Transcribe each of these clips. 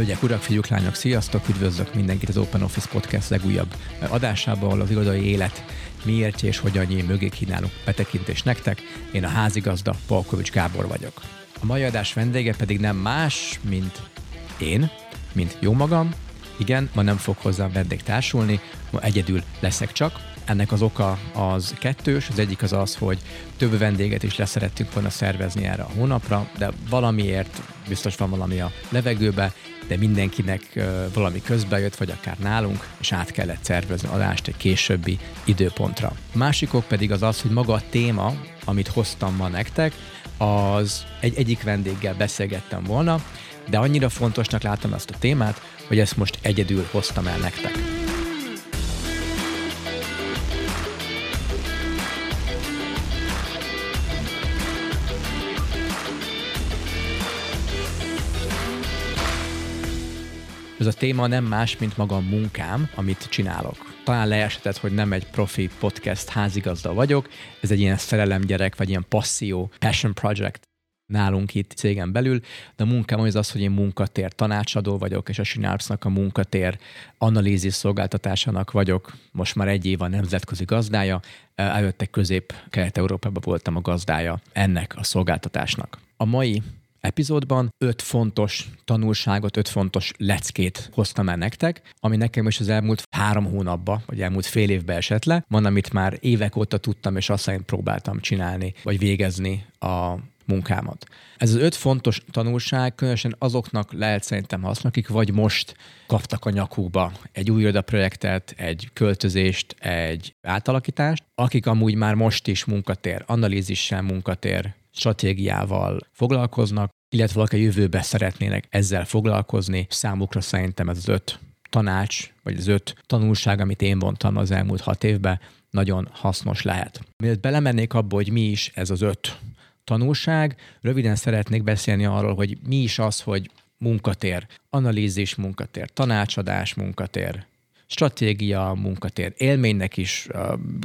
Hölgyek, urak, fiúk, lányok, sziasztok! Üdvözlök mindenkit az Open Office Podcast legújabb adásában, ahol az irodai élet miért és hogyan mögé kínálunk betekintést nektek. Én a házigazda, Palkovics Gábor vagyok. A mai adás vendége pedig nem más, mint én, mint jó magam. Igen, ma nem fog hozzám vendég társulni, ma egyedül leszek csak, ennek az oka az kettős, az egyik az az, hogy több vendéget is leszerettünk volna szervezni erre a hónapra, de valamiért biztos van valami a levegőbe, de mindenkinek valami közbe jött, vagy akár nálunk, és át kellett szervezni adást egy későbbi időpontra. Másikok pedig az az, hogy maga a téma, amit hoztam ma nektek, az egy egyik vendéggel beszélgettem volna, de annyira fontosnak látom ezt a témát, hogy ezt most egyedül hoztam el nektek. Ez a téma nem más, mint maga a munkám, amit csinálok. Talán leesetett, hogy nem egy profi podcast házigazda vagyok, ez egy ilyen szerelemgyerek, vagy ilyen passzió, passion project nálunk itt cégen belül, de a munkám az az, hogy én munkatér tanácsadó vagyok, és a Synapse-nak a munkatér analízis szolgáltatásának vagyok. Most már egy év a nemzetközi gazdája, előtte közép-kelet-európában voltam a gazdája ennek a szolgáltatásnak. A mai epizódban öt fontos tanulságot, öt fontos leckét hoztam el nektek, ami nekem is az elmúlt három hónapban, vagy elmúlt fél évben esett le. Van, amit már évek óta tudtam, és azt próbáltam csinálni, vagy végezni a munkámat. Ez az öt fontos tanulság különösen azoknak lehet szerintem hasznos, akik vagy most kaptak a nyakukba egy új projektet, egy költözést, egy átalakítást, akik amúgy már most is munkatér, analízissel munkatér, stratégiával foglalkoznak, illetve valaki a jövőbe szeretnének ezzel foglalkozni. Számukra szerintem ez az öt tanács, vagy az öt tanulság, amit én vontam az elmúlt hat évben, nagyon hasznos lehet. Mielőtt belemennék abba, hogy mi is ez az öt tanulság, röviden szeretnék beszélni arról, hogy mi is az, hogy munkatér, analízis munkatér, tanácsadás munkatér, stratégia munkatér. Élménynek is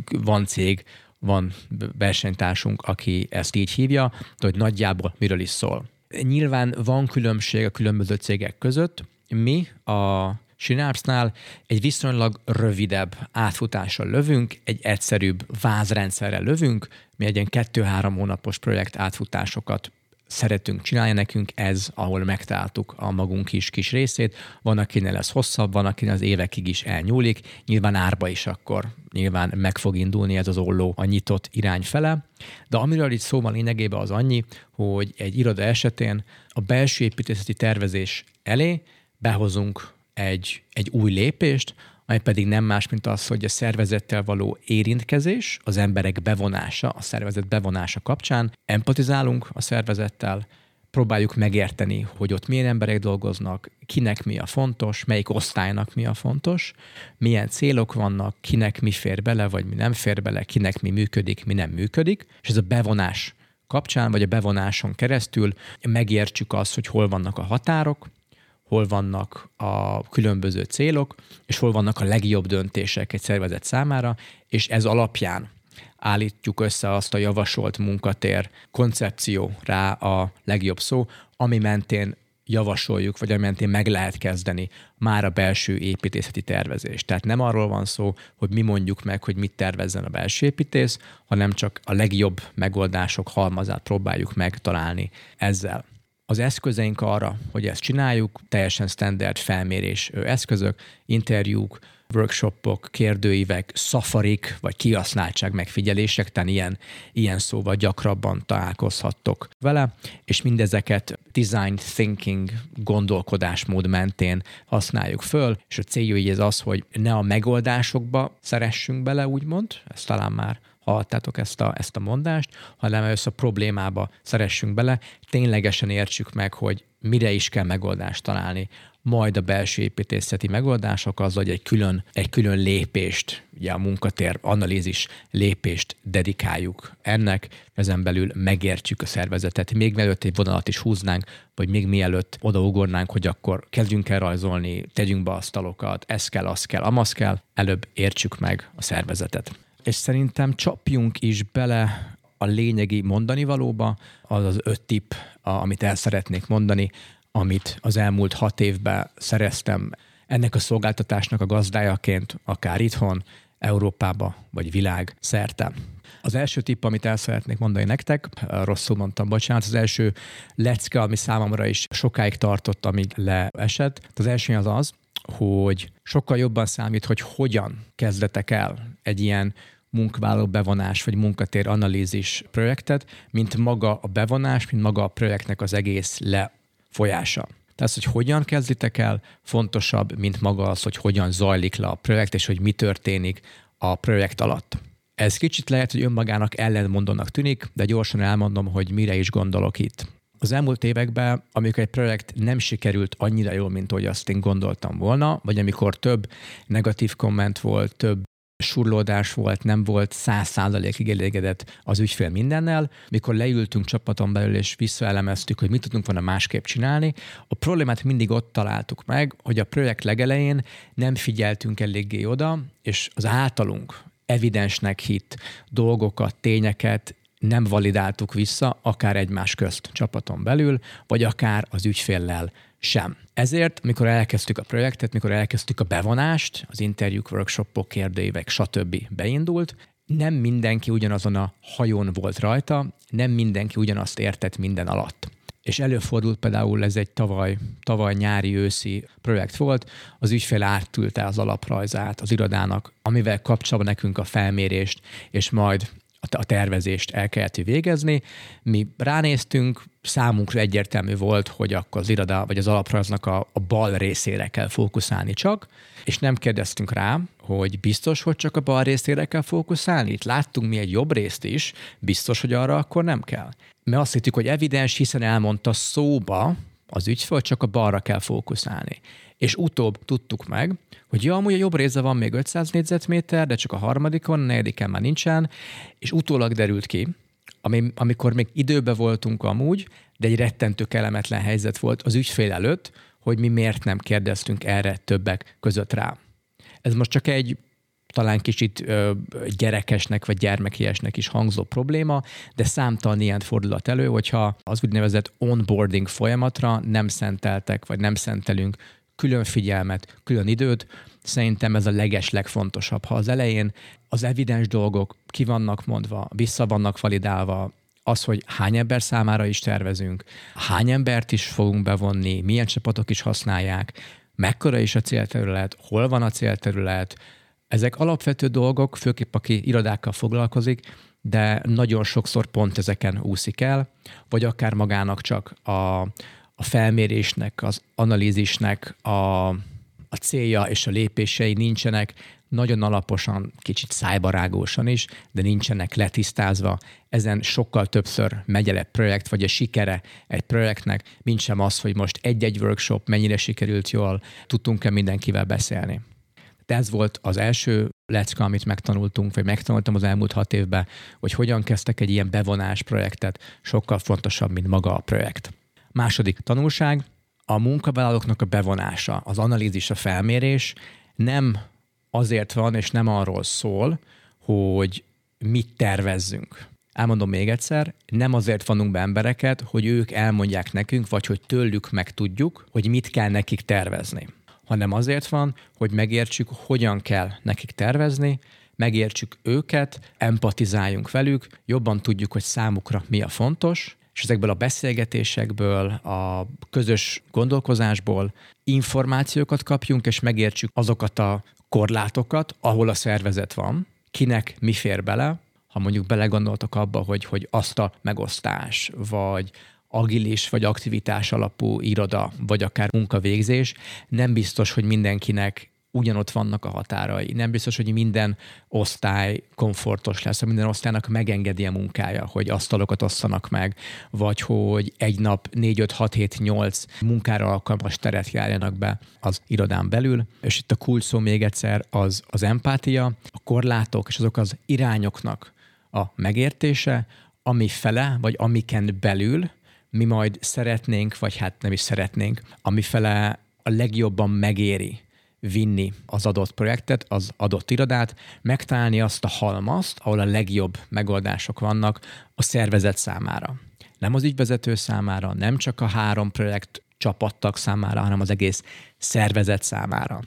van cég, van versenytársunk, aki ezt így hívja, de hogy nagyjából miről is szól. Nyilván van különbség a különböző cégek között. Mi a Synapse-nál egy viszonylag rövidebb átfutással lövünk, egy egyszerűbb vázrendszerrel lövünk, mi egy ilyen kettő-három hónapos projekt átfutásokat szeretünk csinálni nekünk, ez, ahol megtaláltuk a magunk is kis részét. Van, akinél ez hosszabb, van, akinél az évekig is elnyúlik. Nyilván árba is akkor nyilván meg fog indulni ez az olló a nyitott irány fele. De amiről itt szó van lényegében az annyi, hogy egy iroda esetén a belső építészeti tervezés elé behozunk egy, egy új lépést, ami pedig nem más, mint az, hogy a szervezettel való érintkezés, az emberek bevonása, a szervezet bevonása kapcsán empatizálunk a szervezettel, próbáljuk megérteni, hogy ott milyen emberek dolgoznak, kinek mi a fontos, melyik osztálynak mi a fontos, milyen célok vannak, kinek mi fér bele, vagy mi nem fér bele, kinek mi működik, mi nem működik, és ez a bevonás kapcsán, vagy a bevonáson keresztül megértsük azt, hogy hol vannak a határok, hol vannak a különböző célok, és hol vannak a legjobb döntések egy szervezet számára, és ez alapján állítjuk össze azt a javasolt munkatér koncepció rá a legjobb szó, ami mentén javasoljuk, vagy ami mentén meg lehet kezdeni már a belső építészeti tervezést. Tehát nem arról van szó, hogy mi mondjuk meg, hogy mit tervezzen a belső építész, hanem csak a legjobb megoldások halmazát próbáljuk megtalálni ezzel. Az eszközeink arra, hogy ezt csináljuk, teljesen standard felmérés eszközök, interjúk, workshopok, kérdőívek, szafarik, vagy kihasználtság megfigyelések, tehát ilyen, ilyen szóval gyakrabban találkozhattok vele, és mindezeket design thinking gondolkodásmód mentén használjuk föl, és a célja ez az, hogy ne a megoldásokba szeressünk bele, úgymond, ezt talán már hallottátok ezt a, ezt a mondást, hanem először problémába szeressünk bele, ténylegesen értsük meg, hogy mire is kell megoldást találni, majd a belső építészeti megoldások az, hogy egy külön, egy külön lépést, ugye a munkatér analízis lépést dedikáljuk ennek, ezen belül megértjük a szervezetet, még mielőtt egy vonalat is húznánk, vagy még mielőtt odaugornánk, hogy akkor kezdjünk el rajzolni, tegyünk be asztalokat, ez kell, az kell, amaz kell, előbb értsük meg a szervezetet és szerintem csapjunk is bele a lényegi mondani valóba, az az öt tipp, amit el szeretnék mondani, amit az elmúlt hat évben szereztem ennek a szolgáltatásnak a gazdájaként, akár itthon, Európába vagy világ szerte. Az első tipp, amit el szeretnék mondani nektek, rosszul mondtam, bocsánat, az első lecke, ami számomra is sokáig tartott, amíg leesett. Az első az az, hogy sokkal jobban számít, hogy hogyan kezdetek el egy ilyen munkavállaló bevonás vagy munkatér analízis projektet, mint maga a bevonás, mint maga a projektnek az egész lefolyása. Tehát, hogy hogyan kezditek el, fontosabb, mint maga az, hogy hogyan zajlik le a projekt, és hogy mi történik a projekt alatt. Ez kicsit lehet, hogy önmagának ellenmondónak tűnik, de gyorsan elmondom, hogy mire is gondolok itt. Az elmúlt években, amikor egy projekt nem sikerült annyira jól, mint ahogy azt én gondoltam volna, vagy amikor több negatív komment volt, több surlódás volt, nem volt száz százalékig elégedett az ügyfél mindennel. Mikor leültünk csapaton belül és visszaelemeztük, hogy mit tudunk volna másképp csinálni, a problémát mindig ott találtuk meg, hogy a projekt legelején nem figyeltünk eléggé oda, és az általunk evidensnek hit dolgokat, tényeket nem validáltuk vissza, akár egymás közt csapaton belül, vagy akár az ügyféllel sem. Ezért, mikor elkezdtük a projektet, mikor elkezdtük a bevonást, az interjúk, workshopok, kérdőívek, stb. beindult, nem mindenki ugyanazon a hajón volt rajta, nem mindenki ugyanazt értett minden alatt. És előfordult például, ez egy tavaly, tavaly nyári-őszi projekt volt, az ügyfél átülte az alaprajzát az irodának, amivel kapcsolatban nekünk a felmérést, és majd a tervezést el kellett végezni. Mi ránéztünk, számunkra egyértelmű volt, hogy akkor az iroda vagy az alaprajznak a, a bal részére kell fókuszálni csak, és nem kérdeztünk rá, hogy biztos, hogy csak a bal részére kell fókuszálni. Itt láttunk mi egy jobb részt is, biztos, hogy arra akkor nem kell. Mert azt hittük, hogy evidens, hiszen elmondta szóba az ügyfél, csak a balra kell fókuszálni. És utóbb tudtuk meg, hogy ja, amúgy a jobb része van még 500 négyzetméter, de csak a harmadikon, a negyediken már nincsen, és utólag derült ki, ami, amikor még időbe voltunk amúgy, de egy rettentő kellemetlen helyzet volt az ügyfél előtt, hogy mi miért nem kérdeztünk erre többek között rá. Ez most csak egy talán kicsit ö, gyerekesnek vagy gyermekiesnek is hangzó probléma, de számtalan ilyen fordulat elő, hogyha az úgynevezett onboarding folyamatra nem szenteltek, vagy nem szentelünk külön figyelmet, külön időt, szerintem ez a leges legfontosabb. Ha az elején az evidens dolgok ki vannak mondva, vissza vannak validálva, az, hogy hány ember számára is tervezünk, hány embert is fogunk bevonni, milyen csapatok is használják, mekkora is a célterület, hol van a célterület, ezek alapvető dolgok, főképp aki irodákkal foglalkozik, de nagyon sokszor pont ezeken úszik el, vagy akár magának csak a, a felmérésnek, az analízisnek a, a célja és a lépései nincsenek nagyon alaposan, kicsit szájbarágósan is, de nincsenek letisztázva. Ezen sokkal többször megy el egy projekt, vagy a sikere egy projektnek, mint sem az, hogy most egy-egy workshop mennyire sikerült jól, tudtunk-e mindenkivel beszélni. De ez volt az első lecke, amit megtanultunk, vagy megtanultam az elmúlt hat évben, hogy hogyan kezdtek egy ilyen bevonás projektet, sokkal fontosabb, mint maga a projekt. Második tanulság, a munkavállalóknak a bevonása, az analízis, a felmérés nem azért van, és nem arról szól, hogy mit tervezzünk. Elmondom még egyszer, nem azért vanunk be embereket, hogy ők elmondják nekünk, vagy hogy tőlük megtudjuk, hogy mit kell nekik tervezni, hanem azért van, hogy megértsük, hogyan kell nekik tervezni, megértsük őket, empatizáljunk velük, jobban tudjuk, hogy számukra mi a fontos, és ezekből a beszélgetésekből, a közös gondolkozásból információkat kapjunk, és megértsük azokat a korlátokat, ahol a szervezet van, kinek mi fér bele, ha mondjuk belegondoltok abba, hogy, hogy azt a megosztás, vagy agilis vagy aktivitás alapú iroda, vagy akár munkavégzés, nem biztos, hogy mindenkinek ugyanott vannak a határai. Nem biztos, hogy minden osztály komfortos lesz, hogy minden osztálynak megengedi a munkája, hogy asztalokat osszanak meg, vagy hogy egy nap 4, 5, 6, 7, 8 munkára alkalmas teret járjanak be az irodán belül. És itt a kulcs szó még egyszer az, az empátia, a korlátok és azok az irányoknak a megértése, ami fele, vagy amiken belül mi majd szeretnénk, vagy hát nem is szeretnénk, ami fele a legjobban megéri vinni az adott projektet, az adott irodát, megtalálni azt a halmazt, ahol a legjobb megoldások vannak a szervezet számára. Nem az ügyvezető számára, nem csak a három projekt csapattag számára, hanem az egész szervezet számára.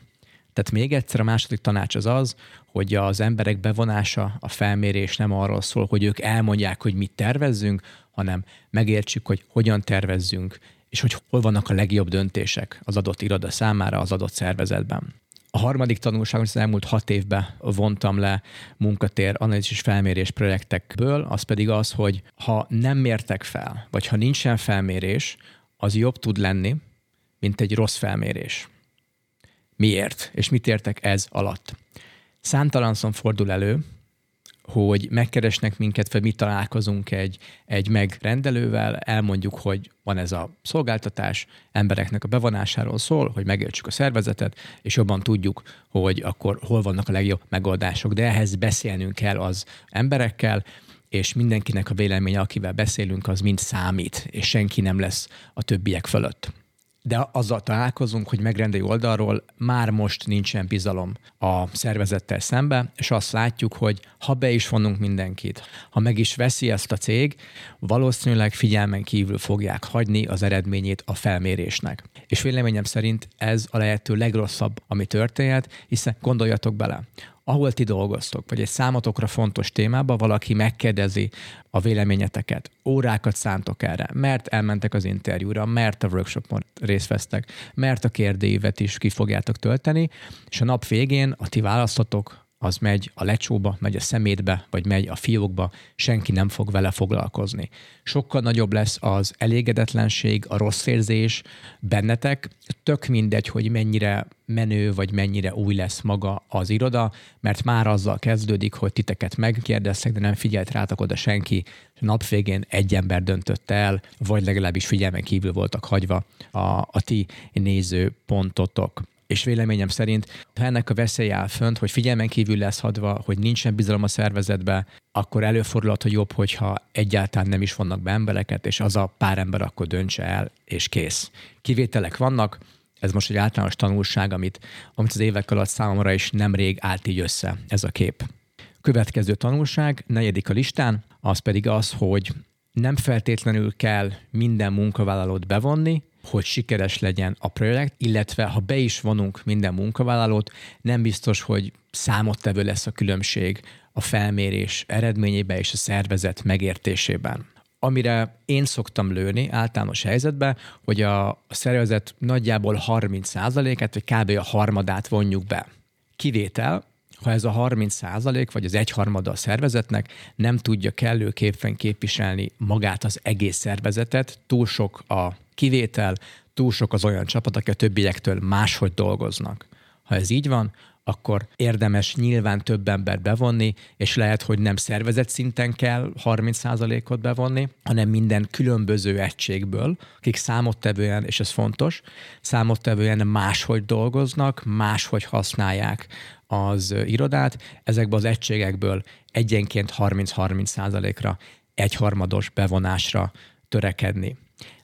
Tehát még egyszer a második tanács az az, hogy az emberek bevonása, a felmérés nem arról szól, hogy ők elmondják, hogy mit tervezzünk, hanem megértsük, hogy hogyan tervezzünk, és hogy hol vannak a legjobb döntések az adott iroda számára, az adott szervezetben. A harmadik tanulság, hogy az elmúlt hat évben vontam le munkatér analízis és felmérés projektekből, az pedig az, hogy ha nem mértek fel, vagy ha nincsen felmérés, az jobb tud lenni, mint egy rossz felmérés. Miért? És mit értek ez alatt? Számtalanszor fordul elő, hogy megkeresnek minket, vagy mi találkozunk egy, egy megrendelővel, elmondjuk, hogy van ez a szolgáltatás, embereknek a bevonásáról szól, hogy megértsük a szervezetet, és jobban tudjuk, hogy akkor hol vannak a legjobb megoldások. De ehhez beszélnünk kell az emberekkel, és mindenkinek a véleménye, akivel beszélünk, az mind számít, és senki nem lesz a többiek fölött de azzal találkozunk, hogy megrendelő oldalról már most nincsen bizalom a szervezettel szembe, és azt látjuk, hogy ha be is vonunk mindenkit, ha meg is veszi ezt a cég, valószínűleg figyelmen kívül fogják hagyni az eredményét a felmérésnek. És véleményem szerint ez a lehető legrosszabb, ami történhet, hiszen gondoljatok bele, ahol ti dolgoztok, vagy egy számotokra fontos témába valaki megkérdezi a véleményeteket, órákat szántok erre, mert elmentek az interjúra, mert a workshopon részt vesztek, mert a kérdévet is ki fogjátok tölteni, és a nap végén a ti választotok az megy a lecsóba, megy a szemétbe, vagy megy a fiókba, senki nem fog vele foglalkozni. Sokkal nagyobb lesz az elégedetlenség, a rossz érzés bennetek, tök mindegy, hogy mennyire menő, vagy mennyire új lesz maga az iroda, mert már azzal kezdődik, hogy titeket megkérdeztek, de nem figyelt rátok oda senki, és nap végén egy ember döntött el, vagy legalábbis figyelmen kívül voltak hagyva a, a ti nézőpontotok és véleményem szerint, ha ennek a veszély áll fönt, hogy figyelmen kívül lesz hadva, hogy nincsen bizalom a szervezetbe, akkor előfordulhat, hogy jobb, hogyha egyáltalán nem is vannak be embereket, és az a pár ember akkor döntse el, és kész. Kivételek vannak, ez most egy általános tanulság, amit, amit az évek alatt számomra is nemrég állt így össze ez a kép. Következő tanulság, negyedik a listán, az pedig az, hogy nem feltétlenül kell minden munkavállalót bevonni, hogy sikeres legyen a projekt, illetve ha be is vonunk minden munkavállalót, nem biztos, hogy számottevő lesz a különbség a felmérés eredményében és a szervezet megértésében. Amire én szoktam lőni általános helyzetben, hogy a szervezet nagyjából 30%-át, vagy kb. a harmadát vonjuk be. Kivétel, ha ez a 30 százalék, vagy az egyharmada a szervezetnek nem tudja kellőképpen képviselni magát az egész szervezetet, túl sok a kivétel, túl sok az olyan csapat, aki a többiektől máshogy dolgoznak. Ha ez így van, akkor érdemes nyilván több ember bevonni, és lehet, hogy nem szervezet szinten kell 30%-ot bevonni, hanem minden különböző egységből, akik számottevően, és ez fontos, számottevően máshogy dolgoznak, máshogy használják az irodát, ezekből az egységekből egyenként 30-30%-ra egyharmados bevonásra törekedni.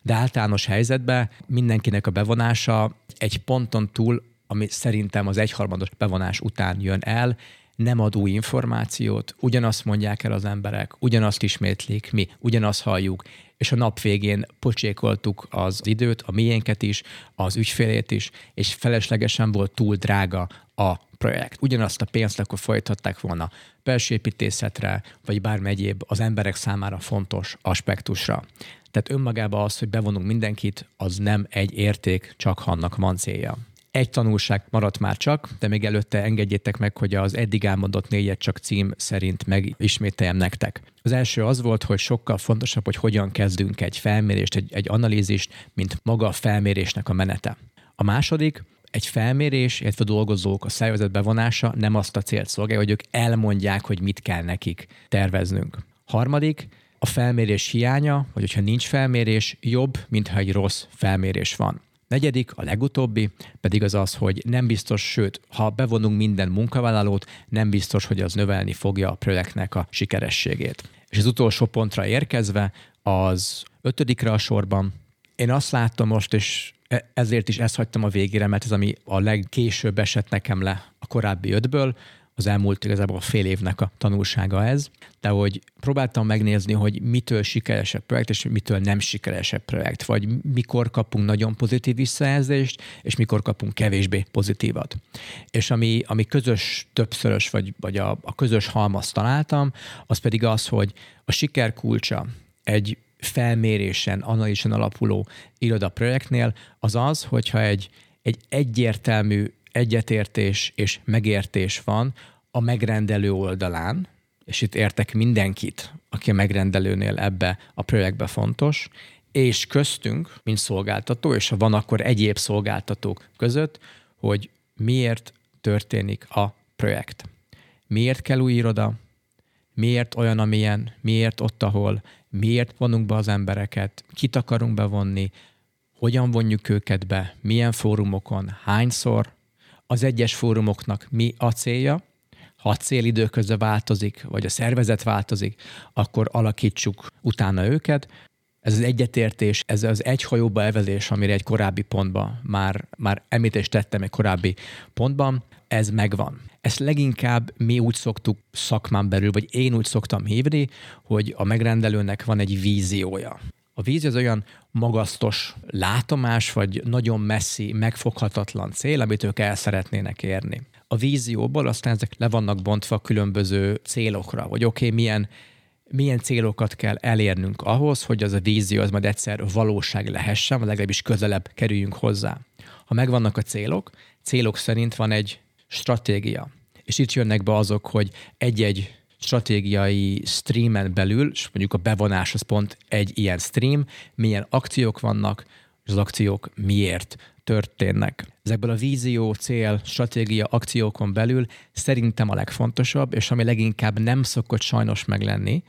De általános helyzetben mindenkinek a bevonása egy ponton túl, ami szerintem az egyharmados bevonás után jön el, nem ad új információt, ugyanazt mondják el az emberek, ugyanazt ismétlik, mi ugyanazt halljuk, és a nap végén pocsékoltuk az időt, a miénket is, az ügyfélét is, és feleslegesen volt túl drága a projekt. Ugyanazt a pénzt akkor folytatták volna belsőépítészetre, vagy bármi egyéb az emberek számára fontos aspektusra. Tehát önmagában az, hogy bevonunk mindenkit, az nem egy érték, csak annak van célja. Egy tanulság maradt már csak, de még előtte engedjétek meg, hogy az eddig elmondott négyet csak cím szerint megismételjem nektek. Az első az volt, hogy sokkal fontosabb, hogy hogyan kezdünk egy felmérést, egy, egy analízist, mint maga a felmérésnek a menete. A második, egy felmérés, illetve dolgozók, a szervezet bevonása nem azt a célt szolgálja, hogy ők elmondják, hogy mit kell nekik terveznünk. Harmadik, a felmérés hiánya, vagy hogyha nincs felmérés, jobb, mintha egy rossz felmérés van. Negyedik, a legutóbbi pedig az az, hogy nem biztos, sőt, ha bevonunk minden munkavállalót, nem biztos, hogy az növelni fogja a projektnek a sikerességét. És az utolsó pontra érkezve, az ötödikre a sorban, én azt láttam most, és e- ezért is ezt hagytam a végére, mert ez ami a legkésőbb esett nekem le a korábbi ötből, az elmúlt igazából fél évnek a tanulsága ez, de hogy próbáltam megnézni, hogy mitől sikeresebb projekt, és mitől nem sikeresebb projekt, vagy mikor kapunk nagyon pozitív visszajelzést, és mikor kapunk kevésbé pozitívat. És ami, ami közös többszörös, vagy, vagy a, a közös halmaz találtam, az pedig az, hogy a siker kulcsa egy felmérésen, analízisen alapuló irodaprojektnél az az, hogyha egy, egy egyértelmű egyetértés és megértés van a megrendelő oldalán, és itt értek mindenkit, aki a megrendelőnél ebbe a projektbe fontos, és köztünk, mint szolgáltató, és ha van, akkor egyéb szolgáltatók között, hogy miért történik a projekt. Miért kell új iroda, miért olyan, amilyen, miért ott, ahol, miért vonunk be az embereket, kit akarunk bevonni, hogyan vonjuk őket be, milyen fórumokon, hányszor, az egyes fórumoknak mi a célja, ha a cél időközben változik, vagy a szervezet változik, akkor alakítsuk utána őket. Ez az egyetértés, ez az egy hajóba evezés, amire egy korábbi pontban már, már említést tettem egy korábbi pontban, ez megvan. Ezt leginkább mi úgy szoktuk szakmán belül, vagy én úgy szoktam hívni, hogy a megrendelőnek van egy víziója. A víz az olyan magasztos látomás, vagy nagyon messzi, megfoghatatlan cél, amit ők el szeretnének érni. A vízióból aztán ezek le vannak bontva különböző célokra, hogy oké, okay, milyen milyen célokat kell elérnünk ahhoz, hogy az a vízió az majd egyszer valóság lehessen, vagy legalábbis közelebb kerüljünk hozzá. Ha megvannak a célok, célok szerint van egy stratégia. És itt jönnek be azok, hogy egy-egy stratégiai streamen belül, és mondjuk a bevonás az pont egy ilyen stream, milyen akciók vannak, és az akciók miért történnek. Ezekből a vízió, cél, stratégia, akciókon belül szerintem a legfontosabb, és ami leginkább nem szokott sajnos meglenni,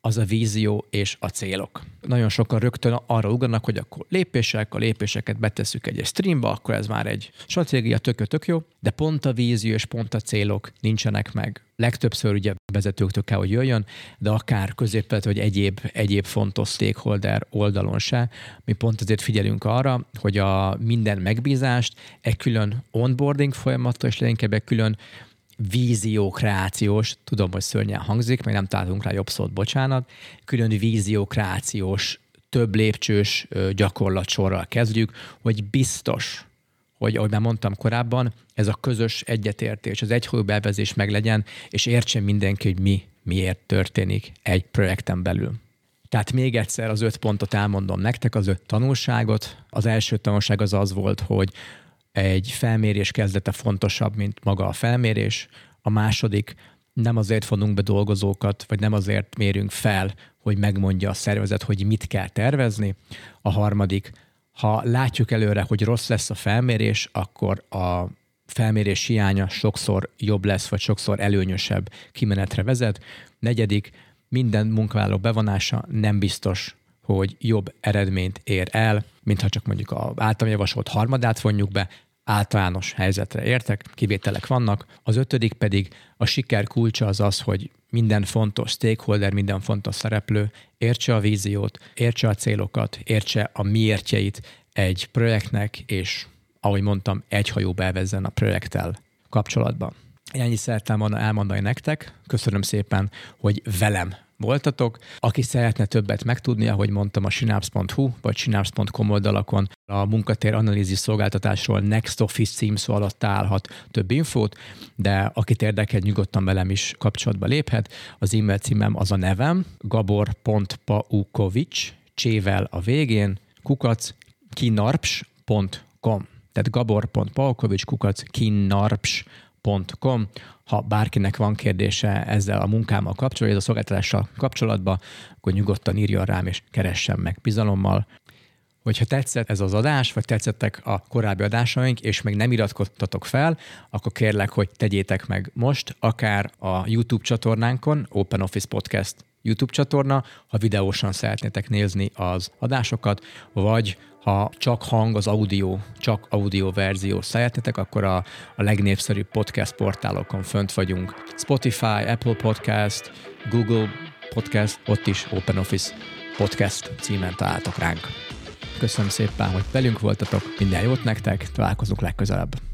az a vízió és a célok. Nagyon sokan rögtön arra ugranak, hogy akkor lépések, a lépéseket betesszük egy streamba, akkor ez már egy stratégia, tök, tök jó, de pont a vízió és pont a célok nincsenek meg. Legtöbbször ugye vezetőktől kell, hogy jöjjön, de akár középet vagy egyéb, egyéb fontos stakeholder oldalon se. Mi pont azért figyelünk arra, hogy a minden megbízást egy külön onboarding folyamatra, és leginkább egy külön víziókreációs, tudom, hogy szörnyen hangzik, meg nem találunk rá jobb szót, bocsánat, külön víziókreációs, több lépcsős gyakorlatsorral kezdjük, hogy biztos, hogy ahogy már mondtam korábban, ez a közös egyetértés, az egyhangú bevezés meg legyen, és értsen mindenki, hogy mi miért történik egy projekten belül. Tehát még egyszer az öt pontot elmondom nektek, az öt tanulságot. Az első tanulság az az volt, hogy egy felmérés kezdete fontosabb, mint maga a felmérés. A második, nem azért vonunk be dolgozókat, vagy nem azért mérünk fel, hogy megmondja a szervezet, hogy mit kell tervezni. A harmadik, ha látjuk előre, hogy rossz lesz a felmérés, akkor a felmérés hiánya sokszor jobb lesz, vagy sokszor előnyösebb kimenetre vezet. Negyedik, minden munkavállaló bevonása nem biztos, hogy jobb eredményt ér el, mintha csak mondjuk a általam javasolt harmadát vonjuk be, általános helyzetre értek, kivételek vannak. Az ötödik pedig a siker kulcsa az az, hogy minden fontos stakeholder, minden fontos szereplő értse a víziót, értse a célokat, értse a miértjeit egy projektnek, és ahogy mondtam, egy hajó bevezzen a projekttel kapcsolatban. Ennyit szerettem volna elmondani nektek. Köszönöm szépen, hogy velem voltatok. Aki szeretne többet megtudni, ahogy mondtam, a synapse.hu vagy synapse.com oldalakon a munkatér analízis szolgáltatásról Next Office címszó alatt találhat több infót, de akit érdekel, nyugodtan velem is kapcsolatba léphet. Az e-mail címem az a nevem, gabor.paukovics, csével a végén, kukac, kinarps.com. Tehát gabor.paukovics, kukac, kinarps.com ha bárkinek van kérdése ezzel a munkámmal kapcsolatban, ez a szolgáltatással kapcsolatban, akkor nyugodtan írjon rám és keressen meg bizalommal. Hogyha tetszett ez az adás, vagy tetszettek a korábbi adásaink, és még nem iratkoztatok fel, akkor kérlek, hogy tegyétek meg most, akár a YouTube csatornánkon, Open Office Podcast YouTube csatorna, ha videósan szeretnétek nézni az adásokat, vagy ha csak hang, az audio, csak audio verzió szeretnétek, akkor a, a legnépszerűbb podcast portálokon fönt vagyunk. Spotify, Apple Podcast, Google Podcast, ott is Open Office Podcast címen találtok ránk. Köszönöm szépen, hogy velünk voltatok, minden jót nektek, találkozunk legközelebb.